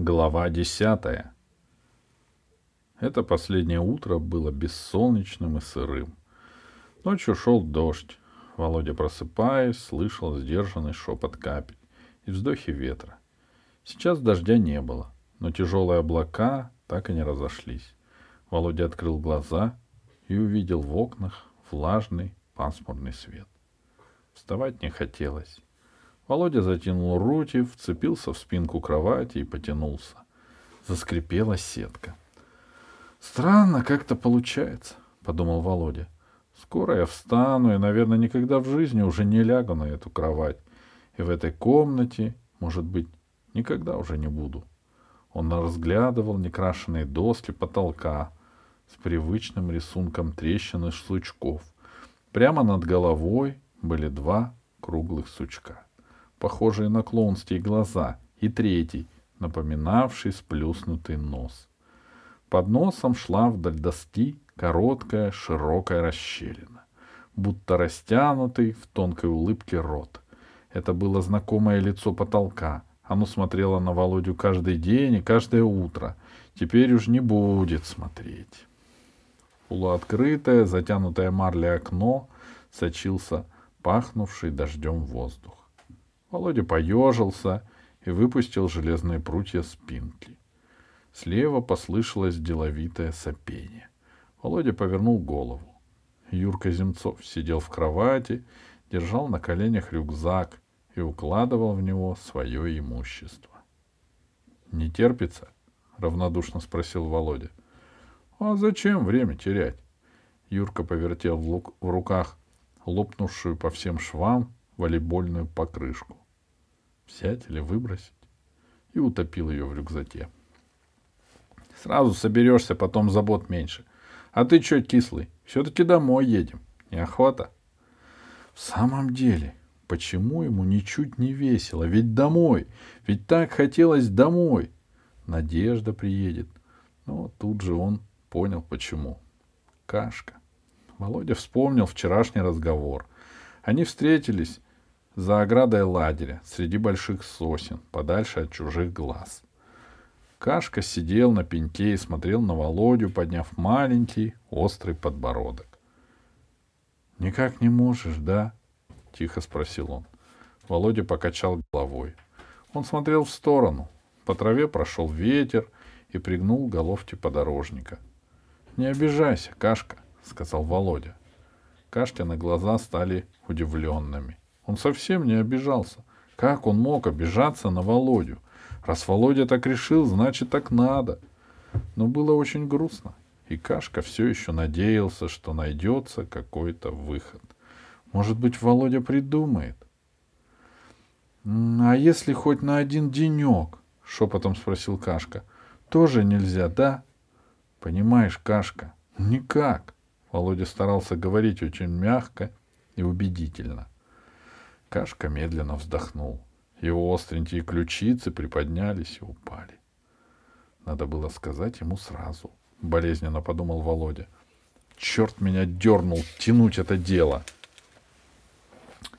Глава десятая. Это последнее утро было бессолнечным и сырым. Ночью шел дождь. Володя, просыпаясь, слышал сдержанный шепот капель и вздохи ветра. Сейчас дождя не было, но тяжелые облака так и не разошлись. Володя открыл глаза и увидел в окнах влажный пасмурный свет. Вставать не хотелось. Володя затянул руки, вцепился в спинку кровати и потянулся. Заскрипела сетка. «Странно как-то получается», — подумал Володя. «Скоро я встану и, наверное, никогда в жизни уже не лягу на эту кровать. И в этой комнате, может быть, никогда уже не буду». Он разглядывал некрашенные доски потолка с привычным рисунком трещин и сучков. Прямо над головой были два круглых сучка похожие на клоунские глаза, и третий, напоминавший сплюснутый нос. Под носом шла вдоль доски короткая широкая расщелина, будто растянутый в тонкой улыбке рот. Это было знакомое лицо потолка. Оно смотрело на Володю каждый день и каждое утро. Теперь уж не будет смотреть. Полуоткрытое, затянутое марлей окно сочился пахнувший дождем воздух. Володя поежился и выпустил железные прутья спинки. Слева послышалось деловитое сопение. Володя повернул голову. Юрка Земцов сидел в кровати, держал на коленях рюкзак и укладывал в него свое имущество. — Не терпится? — равнодушно спросил Володя. — А зачем время терять? Юрка повертел в, в руках лопнувшую по всем швам волейбольную покрышку. Взять или выбросить? И утопил ее в рюкзаке. Сразу соберешься, потом забот меньше. А ты что, кислый? Все-таки домой едем. Неохота? В самом деле, почему ему ничуть не весело? Ведь домой. Ведь так хотелось домой. Надежда приедет. Но тут же он понял, почему. Кашка. Володя вспомнил вчерашний разговор. Они встретились за оградой лагеря, среди больших сосен, подальше от чужих глаз. Кашка сидел на пеньке и смотрел на Володю, подняв маленький острый подбородок. — Никак не можешь, да? — тихо спросил он. Володя покачал головой. Он смотрел в сторону. По траве прошел ветер и пригнул головки подорожника. — Не обижайся, Кашка, — сказал Володя. Кашкины глаза стали удивленными. Он совсем не обижался. Как он мог обижаться на Володю? Раз Володя так решил, значит так надо. Но было очень грустно. И Кашка все еще надеялся, что найдется какой-то выход. Может быть, Володя придумает. — А если хоть на один денек? — шепотом спросил Кашка. — Тоже нельзя, да? — Понимаешь, Кашка, никак. Володя старался говорить очень мягко и убедительно. — Кашка медленно вздохнул. Его остренькие ключицы приподнялись и упали. Надо было сказать ему сразу, — болезненно подумал Володя. Черт меня дернул тянуть это дело.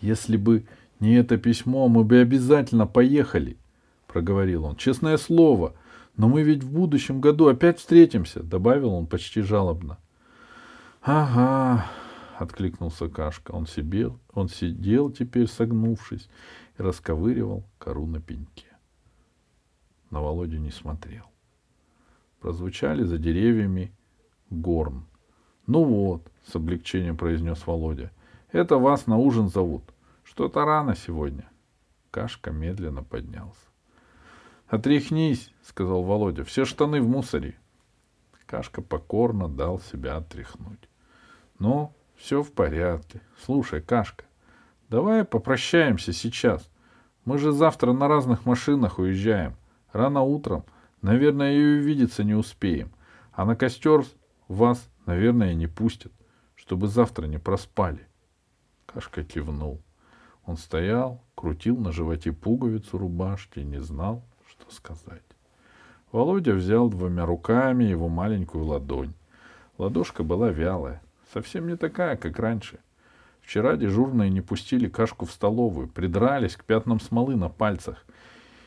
Если бы не это письмо, мы бы обязательно поехали, — проговорил он. Честное слово, но мы ведь в будущем году опять встретимся, — добавил он почти жалобно. — Ага, откликнулся Кашка. Он, сидел, он сидел теперь согнувшись и расковыривал кору на пеньке. На Володю не смотрел. Прозвучали за деревьями горн. «Ну вот», — с облегчением произнес Володя, — «это вас на ужин зовут. Что-то рано сегодня». Кашка медленно поднялся. «Отряхнись», — сказал Володя, — «все штаны в мусоре». Кашка покорно дал себя отряхнуть. «Ну, все в порядке. Слушай, Кашка, давай попрощаемся сейчас. Мы же завтра на разных машинах уезжаем. Рано утром. Наверное, и увидеться не успеем. А на костер вас, наверное, не пустят, чтобы завтра не проспали. Кашка кивнул. Он стоял, крутил на животе пуговицу рубашки не знал, что сказать. Володя взял двумя руками его маленькую ладонь. Ладошка была вялая. Совсем не такая, как раньше. Вчера дежурные не пустили кашку в столовую, придрались к пятнам смолы на пальцах.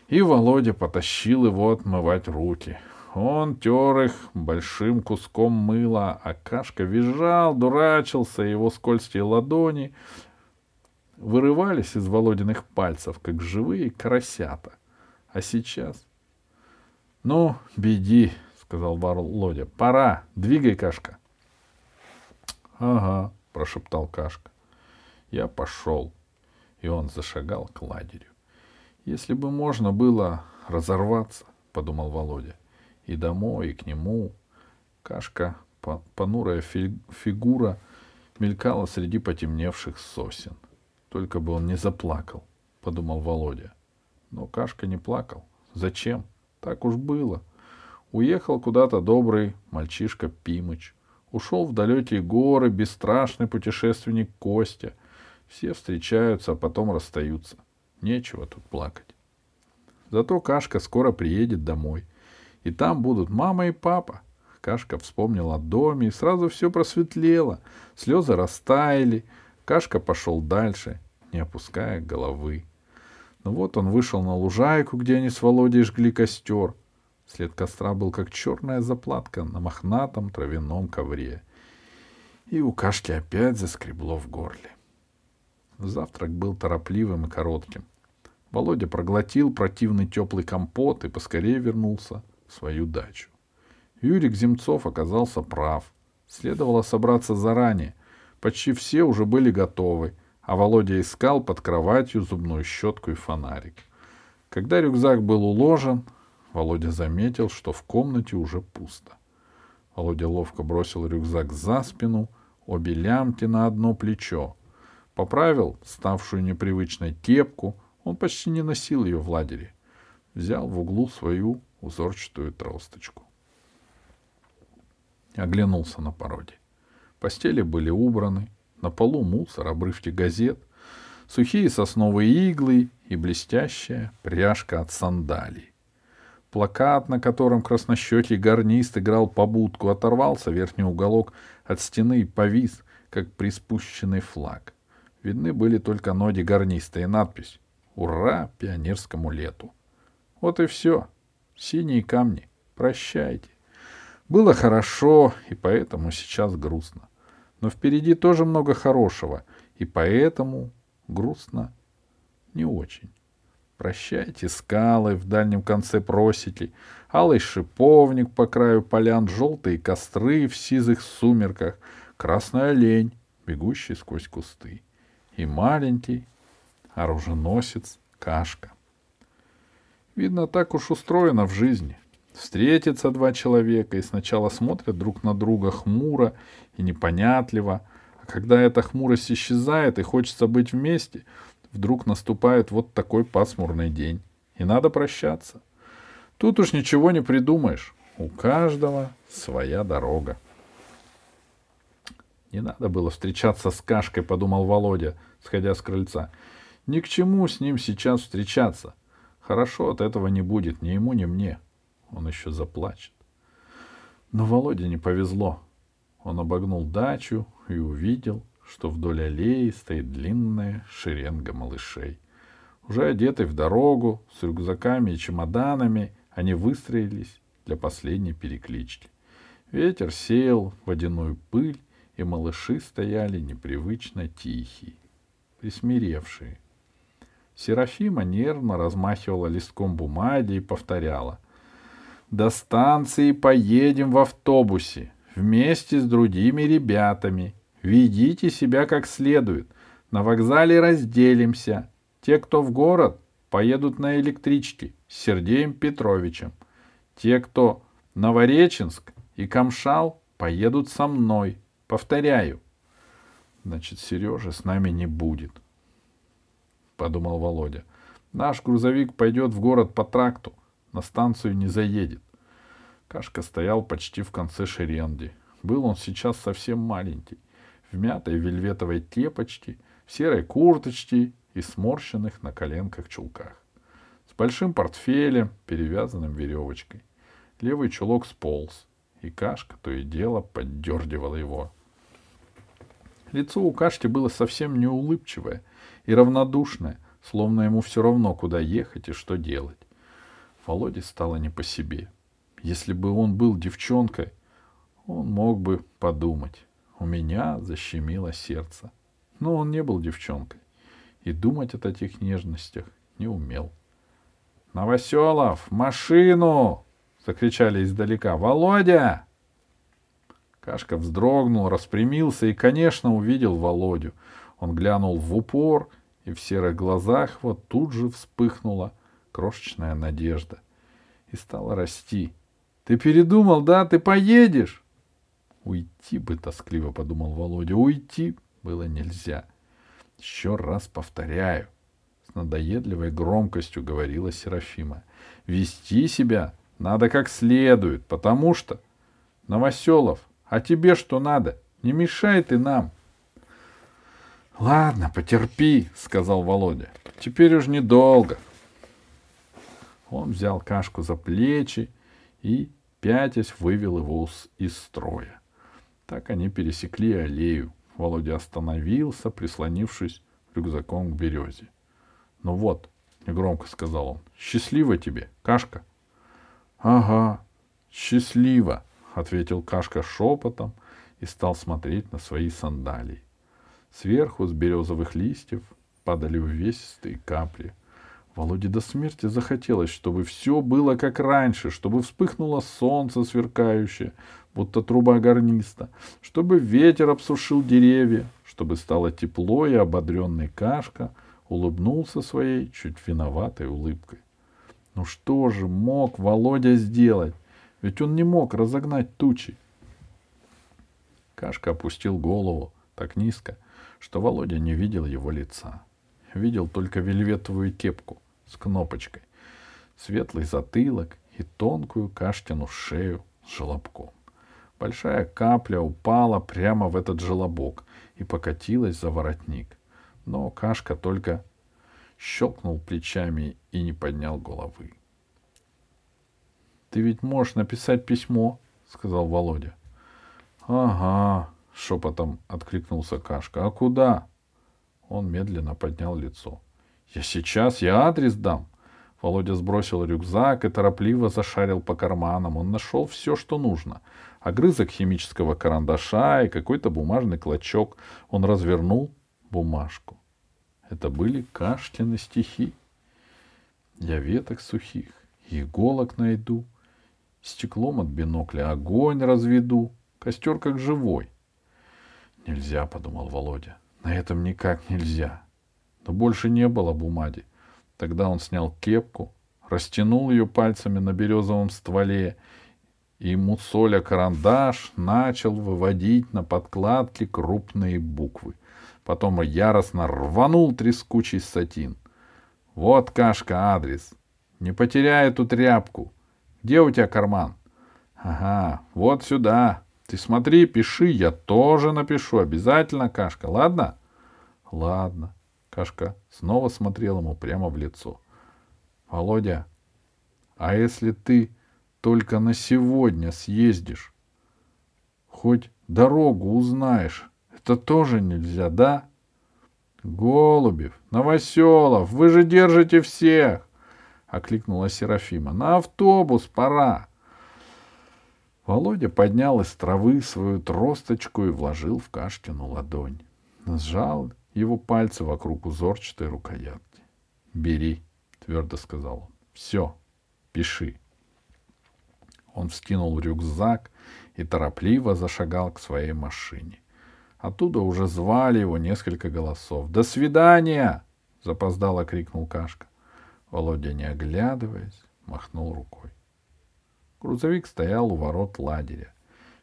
И Володя потащил его отмывать руки. Он тер их большим куском мыла, а Кашка визжал, дурачился, его скользкие ладони вырывались из Володиных пальцев, как живые коросята. А сейчас... — Ну, беди, — сказал Володя. — Пора, двигай, Кашка. — Ага, — прошептал Кашка. Я пошел. И он зашагал к лагерю. Если бы можно было разорваться, — подумал Володя, — и домой, и к нему. Кашка, понурая фигура, мелькала среди потемневших сосен. Только бы он не заплакал, — подумал Володя. Но Кашка не плакал. Зачем? Так уж было. Уехал куда-то добрый мальчишка Пимыч. Ушел в далекие горы бесстрашный путешественник Костя. Все встречаются, а потом расстаются. Нечего тут плакать. Зато Кашка скоро приедет домой. И там будут мама и папа. Кашка вспомнил о доме, и сразу все просветлело. Слезы растаяли. Кашка пошел дальше, не опуская головы. Ну вот он вышел на лужайку, где они с Володей жгли костер. След костра был как черная заплатка на мохнатом травяном ковре. И у Кашки опять заскребло в горле. Завтрак был торопливым и коротким. Володя проглотил противный теплый компот и поскорее вернулся в свою дачу. Юрик Земцов оказался прав. Следовало собраться заранее. Почти все уже были готовы, а Володя искал под кроватью зубную щетку и фонарик. Когда рюкзак был уложен, Володя заметил, что в комнате уже пусто. Володя ловко бросил рюкзак за спину, обе лямки на одно плечо. Поправил ставшую непривычной кепку, он почти не носил ее в лагере. Взял в углу свою узорчатую тросточку. Оглянулся на породе. Постели были убраны, на полу мусор, обрывки газет, сухие сосновые иглы и блестящая пряжка от сандалий. Плакат, на котором краснощекий гарнист играл побудку, оторвался верхний уголок от стены и повис, как приспущенный флаг. Видны были только ноги гарниста и надпись «Ура пионерскому лету!». Вот и все. Синие камни. Прощайте. Было хорошо, и поэтому сейчас грустно. Но впереди тоже много хорошего, и поэтому грустно не очень. Прощайте скалы в дальнем конце просеки, алый шиповник по краю полян, желтые костры в сизых сумерках, красный олень, бегущий сквозь кусты, и маленький оруженосец Кашка. Видно, так уж устроено в жизни. Встретятся два человека и сначала смотрят друг на друга хмуро и непонятливо, а когда эта хмурость исчезает и хочется быть вместе, вдруг наступает вот такой пасмурный день, и надо прощаться. Тут уж ничего не придумаешь, у каждого своя дорога. Не надо было встречаться с Кашкой, подумал Володя, сходя с крыльца. Ни к чему с ним сейчас встречаться. Хорошо от этого не будет ни ему, ни мне он еще заплачет. Но Володе не повезло. Он обогнул дачу и увидел, что вдоль аллеи стоит длинная шеренга малышей. Уже одетые в дорогу, с рюкзаками и чемоданами, они выстроились для последней переклички. Ветер сеял водяную пыль, и малыши стояли непривычно тихие, присмиревшие. Серафима нервно размахивала листком бумаги и повторяла. До станции поедем в автобусе вместе с другими ребятами. Ведите себя как следует. На вокзале разделимся. Те, кто в город, поедут на электричке с Сергеем Петровичем. Те, кто Новореченск и Камшал, поедут со мной. Повторяю. Значит, Сережа с нами не будет, подумал Володя. Наш грузовик пойдет в город по тракту на станцию не заедет. Кашка стоял почти в конце шеренги. Был он сейчас совсем маленький, в мятой вельветовой кепочке, в серой курточке и сморщенных на коленках чулках. С большим портфелем, перевязанным веревочкой. Левый чулок сполз, и Кашка то и дело поддергивала его. Лицо у Кашки было совсем неулыбчивое и равнодушное, словно ему все равно, куда ехать и что делать. Володе стало не по себе. Если бы он был девчонкой, он мог бы подумать. У меня защемило сердце. Но он не был девчонкой. И думать о таких нежностях не умел. «Новоселов, машину!» — закричали издалека. «Володя!» Кашка вздрогнул, распрямился и, конечно, увидел Володю. Он глянул в упор, и в серых глазах вот тут же вспыхнула крошечная надежда. И стала расти. «Ты передумал, да? Ты поедешь?» «Уйти бы», — тоскливо подумал Володя, — «уйти было нельзя». «Еще раз повторяю», — с надоедливой громкостью говорила Серафима, — «вести себя надо как следует, потому что...» «Новоселов, а тебе что надо? Не мешай ты нам!» «Ладно, потерпи», — сказал Володя. «Теперь уж недолго». Он взял Кашку за плечи и, пятясь, вывел его из строя. Так они пересекли аллею. Володя остановился, прислонившись рюкзаком к березе. — Ну вот, — негромко сказал он, — счастливо тебе, Кашка. — Ага, счастливо, — ответил Кашка шепотом и стал смотреть на свои сандалии. Сверху с березовых листьев падали увесистые капли. Володе до смерти захотелось, чтобы все было как раньше, чтобы вспыхнуло солнце сверкающее, будто труба гарниста, чтобы ветер обсушил деревья, чтобы стало тепло и ободренный Кашка улыбнулся своей чуть виноватой улыбкой. Ну что же мог Володя сделать? Ведь он не мог разогнать тучи. Кашка опустил голову так низко, что Володя не видел его лица. Видел только вельветовую кепку с кнопочкой, светлый затылок и тонкую Кашкину шею с желобком. Большая капля упала прямо в этот желобок и покатилась за воротник. Но Кашка только щелкнул плечами и не поднял головы. — Ты ведь можешь написать письмо, — сказал Володя. — Ага, — шепотом откликнулся Кашка. — А куда? Он медленно поднял лицо. — Я сейчас, я адрес дам. Володя сбросил рюкзак и торопливо зашарил по карманам. Он нашел все, что нужно. Огрызок химического карандаша и какой-то бумажный клочок. Он развернул бумажку. Это были Кашкины стихи. Я веток сухих, иголок найду, стеклом от бинокля огонь разведу, костер как живой. Нельзя, подумал Володя. На этом никак нельзя. Но больше не было бумаги. Тогда он снял кепку, растянул ее пальцами на березовом стволе и, муцоля карандаш, начал выводить на подкладке крупные буквы. Потом яростно рванул трескучий сатин. «Вот, Кашка, адрес. Не потеряй эту тряпку. Где у тебя карман?» «Ага, вот сюда. Ты смотри, пиши, я тоже напишу. Обязательно, Кашка, ладно? Ладно. Кашка снова смотрел ему прямо в лицо. Володя, а если ты только на сегодня съездишь, хоть дорогу узнаешь, это тоже нельзя, да? Голубев, Новоселов, вы же держите всех! — окликнула Серафима. — На автобус пора! Володя поднял из травы свою тросточку и вложил в Кашкину ладонь. Сжал его пальцы вокруг узорчатой рукоятки. «Бери», — твердо сказал он. «Все, пиши». Он вскинул рюкзак и торопливо зашагал к своей машине. Оттуда уже звали его несколько голосов. «До свидания!» — запоздало крикнул Кашка. Володя, не оглядываясь, махнул рукой. Грузовик стоял у ворот лагеря.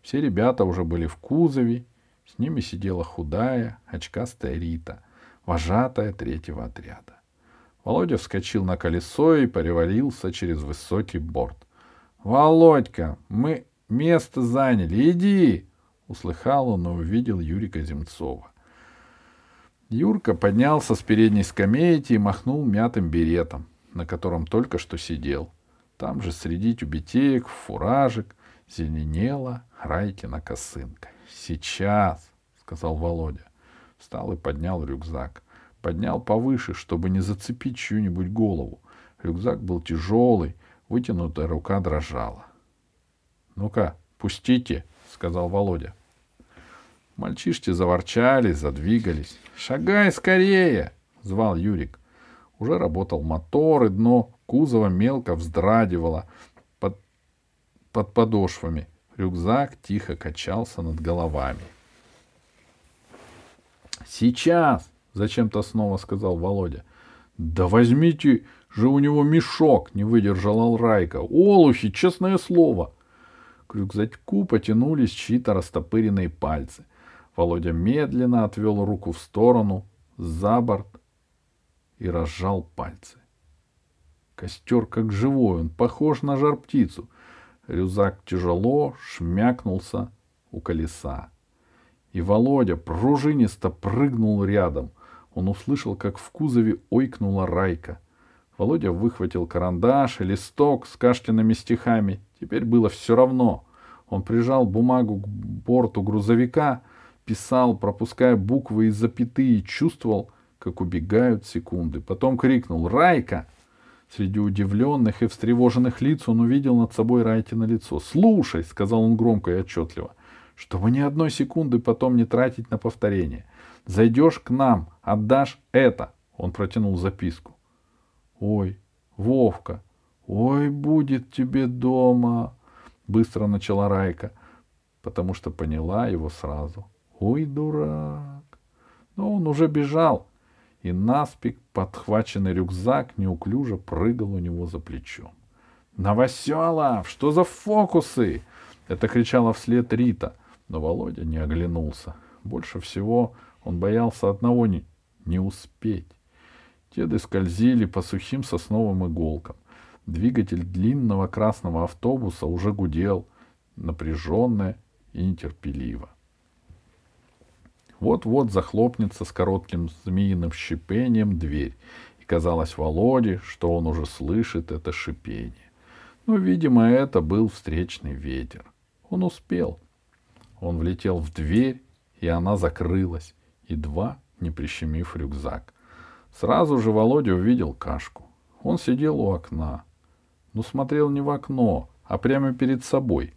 Все ребята уже были в кузове, с ними сидела худая, очкастая Рита, вожатая третьего отряда. Володя вскочил на колесо и перевалился через высокий борт. — Володька, мы место заняли, иди! — услыхал он и увидел Юрика Земцова. Юрка поднялся с передней скамейки и махнул мятым беретом, на котором только что сидел — там же среди тюбетеек, фуражек зеленела Райкина косынка. «Сейчас!» — сказал Володя. Встал и поднял рюкзак. Поднял повыше, чтобы не зацепить чью-нибудь голову. Рюкзак был тяжелый, Вытянутая рука дрожала. «Ну-ка, пустите!» — сказал Володя. Мальчишки заворчали, задвигались. «Шагай скорее!» — звал Юрик. Уже работал мотор, и дно кузова мелко вздрагивало под, под подошвами. Рюкзак тихо качался над головами. «Сейчас!» — зачем-то снова сказал Володя. «Да возьмите же у него мешок!» — не выдержал Алрайка. «Олухи, честное слово!» К рюкзаку потянулись чьи-то растопыренные пальцы. Володя медленно отвел руку в сторону, за борт и разжал пальцы. Костер как живой, он похож на жар-птицу. Рюкзак тяжело шмякнулся у колеса. И Володя пружинисто прыгнул рядом. Он услышал, как в кузове ойкнула Райка. Володя выхватил карандаш и листок с Каштиными стихами. Теперь было все равно. Он прижал бумагу к борту грузовика, писал, пропуская буквы и запятые, чувствовал, как убегают секунды. Потом крикнул «Райка!». Среди удивленных и встревоженных лиц он увидел над собой Райтина лицо. «Слушай!» — сказал он громко и отчетливо чтобы ни одной секунды потом не тратить на повторение. Зайдешь к нам, отдашь это. Он протянул записку. Ой, Вовка, ой, будет тебе дома, быстро начала Райка, потому что поняла его сразу. Ой, дурак. Но он уже бежал, и наспех подхваченный рюкзак неуклюже прыгал у него за плечом. «Новоселов, что за фокусы?» — это кричала вслед Рита. Но Володя не оглянулся. Больше всего он боялся одного не, не успеть. Теды скользили по сухим сосновым иголкам. Двигатель длинного красного автобуса уже гудел, напряженно и нетерпеливо. Вот-вот захлопнется с коротким змеиным шипением дверь, и казалось Володе, что он уже слышит это шипение. Но, видимо, это был встречный ветер. Он успел — он влетел в дверь, и она закрылась, едва не прищемив рюкзак. Сразу же Володя увидел кашку. Он сидел у окна, но смотрел не в окно, а прямо перед собой,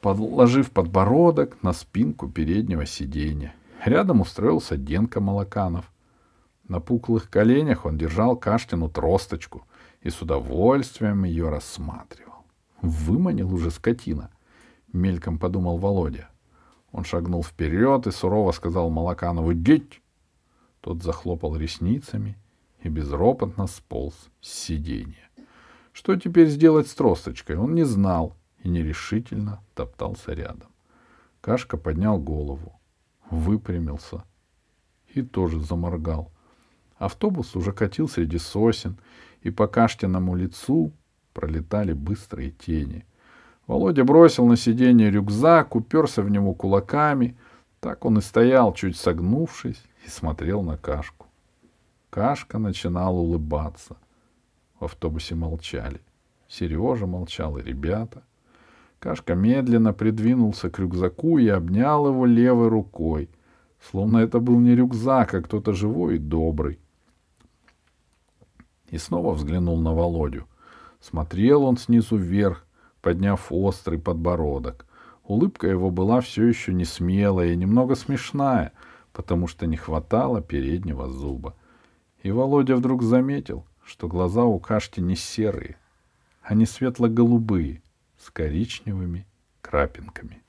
подложив подбородок на спинку переднего сиденья. Рядом устроился Денка Молоканов. На пуклых коленях он держал Каштину тросточку и с удовольствием ее рассматривал. Выманил уже скотина мельком подумал Володя. Он шагнул вперед и сурово сказал Молоканову «Деть!». Тот захлопал ресницами и безропотно сполз с сиденья. Что теперь сделать с тросточкой, он не знал и нерешительно топтался рядом. Кашка поднял голову, выпрямился и тоже заморгал. Автобус уже катил среди сосен, и по Каштиному лицу пролетали быстрые тени — Володя бросил на сиденье рюкзак, уперся в него кулаками. Так он и стоял, чуть согнувшись, и смотрел на Кашку. Кашка начинал улыбаться. В автобусе молчали. Сережа молчал и ребята. Кашка медленно придвинулся к рюкзаку и обнял его левой рукой, словно это был не рюкзак, а кто-то живой и добрый. И снова взглянул на Володю. Смотрел он снизу вверх, подняв острый подбородок. Улыбка его была все еще не смелая и немного смешная, потому что не хватало переднего зуба. И Володя вдруг заметил, что глаза у Кашки не серые, не светло-голубые, с коричневыми крапинками.